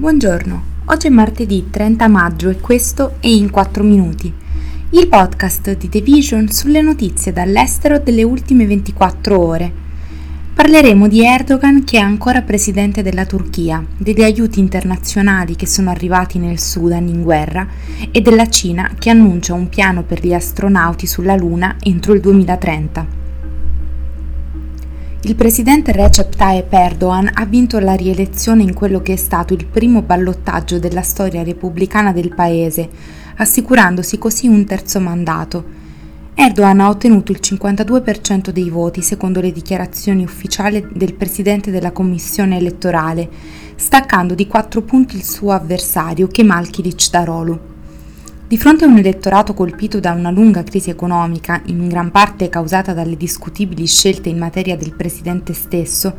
Buongiorno, oggi è martedì 30 maggio e questo è In 4 Minuti, il podcast di The Vision sulle notizie dall'estero delle ultime 24 ore. Parleremo di Erdogan che è ancora presidente della Turchia, degli aiuti internazionali che sono arrivati nel Sudan in guerra e della Cina che annuncia un piano per gli astronauti sulla Luna entro il 2030. Il presidente Recep Tayyip Erdogan ha vinto la rielezione in quello che è stato il primo ballottaggio della storia repubblicana del paese, assicurandosi così un terzo mandato. Erdogan ha ottenuto il 52% dei voti secondo le dichiarazioni ufficiali del presidente della commissione elettorale, staccando di 4 punti il suo avversario Kemal Kılıçdaroğlu. Di fronte a un elettorato colpito da una lunga crisi economica, in gran parte causata dalle discutibili scelte in materia del presidente stesso,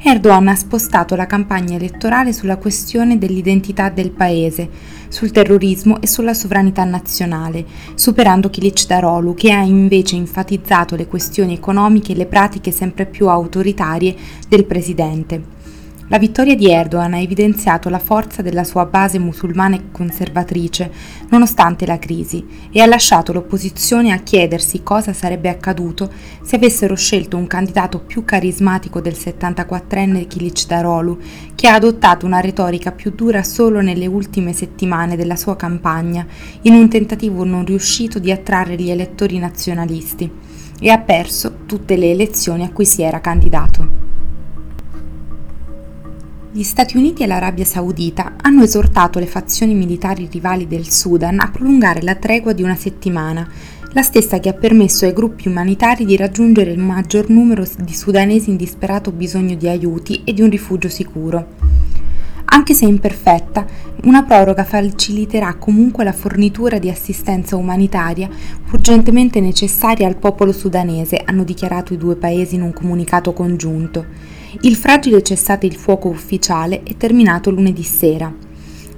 Erdogan ha spostato la campagna elettorale sulla questione dell'identità del paese, sul terrorismo e sulla sovranità nazionale, superando Kılıçdaroğlu che ha invece enfatizzato le questioni economiche e le pratiche sempre più autoritarie del presidente. La vittoria di Erdogan ha evidenziato la forza della sua base musulmana e conservatrice, nonostante la crisi, e ha lasciato l'opposizione a chiedersi cosa sarebbe accaduto se avessero scelto un candidato più carismatico del 74enne Kılıçdaroğlu, che ha adottato una retorica più dura solo nelle ultime settimane della sua campagna, in un tentativo non riuscito di attrarre gli elettori nazionalisti, e ha perso tutte le elezioni a cui si era candidato. Gli Stati Uniti e l'Arabia Saudita hanno esortato le fazioni militari rivali del Sudan a prolungare la tregua di una settimana, la stessa che ha permesso ai gruppi umanitari di raggiungere il maggior numero di sudanesi in disperato bisogno di aiuti e di un rifugio sicuro. Anche se imperfetta, una proroga faciliterà comunque la fornitura di assistenza umanitaria urgentemente necessaria al popolo sudanese, hanno dichiarato i due paesi in un comunicato congiunto. Il fragile cessate il fuoco ufficiale è terminato lunedì sera.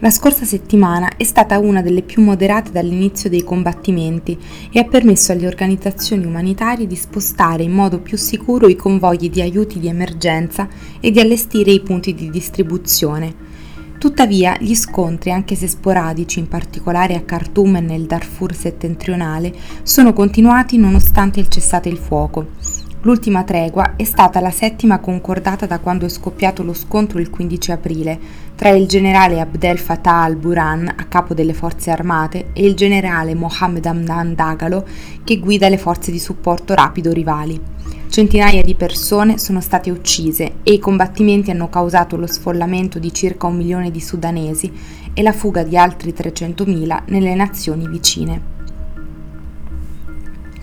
La scorsa settimana è stata una delle più moderate dall'inizio dei combattimenti e ha permesso alle organizzazioni umanitarie di spostare in modo più sicuro i convogli di aiuti di emergenza e di allestire i punti di distribuzione. Tuttavia, gli scontri, anche se sporadici, in particolare a Khartoum e nel Darfur settentrionale, sono continuati nonostante il cessate il fuoco. L'ultima tregua è stata la settima concordata da quando è scoppiato lo scontro il 15 aprile tra il generale Abdel Fattah al-Burhan, a capo delle forze armate, e il generale Mohammed Hamdan Dagalo, che guida le forze di supporto rapido rivali. Centinaia di persone sono state uccise e i combattimenti hanno causato lo sfollamento di circa un milione di sudanesi e la fuga di altri 300.000 nelle nazioni vicine.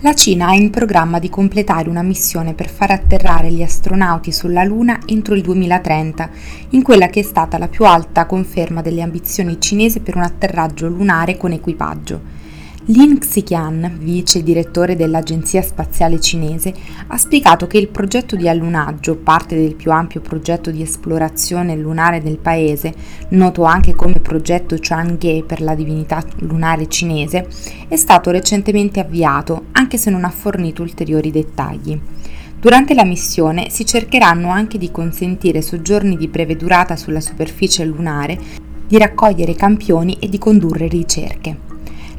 La Cina ha in programma di completare una missione per far atterrare gli astronauti sulla Luna entro il 2030, in quella che è stata la più alta conferma delle ambizioni cinesi per un atterraggio lunare con equipaggio. Lin Xiqian, vice direttore dell'Agenzia Spaziale Cinese, ha spiegato che il progetto di allunaggio, parte del più ampio progetto di esplorazione lunare del paese, noto anche come progetto Chang'e per la divinità lunare cinese, è stato recentemente avviato, anche se non ha fornito ulteriori dettagli. Durante la missione si cercheranno anche di consentire soggiorni di breve durata sulla superficie lunare, di raccogliere campioni e di condurre ricerche.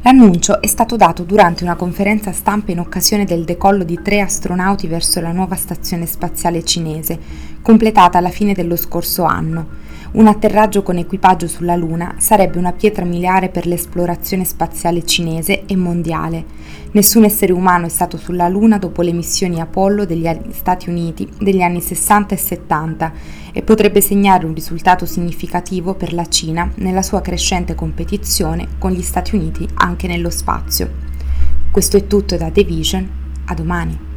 L'annuncio è stato dato durante una conferenza stampa in occasione del decollo di tre astronauti verso la nuova stazione spaziale cinese, completata alla fine dello scorso anno. Un atterraggio con equipaggio sulla Luna sarebbe una pietra miliare per l'esplorazione spaziale cinese e mondiale. Nessun essere umano è stato sulla Luna dopo le missioni Apollo degli Stati Uniti degli anni 60 e 70 e potrebbe segnare un risultato significativo per la Cina nella sua crescente competizione con gli Stati Uniti anche nello spazio. Questo è tutto da The Vision, a domani.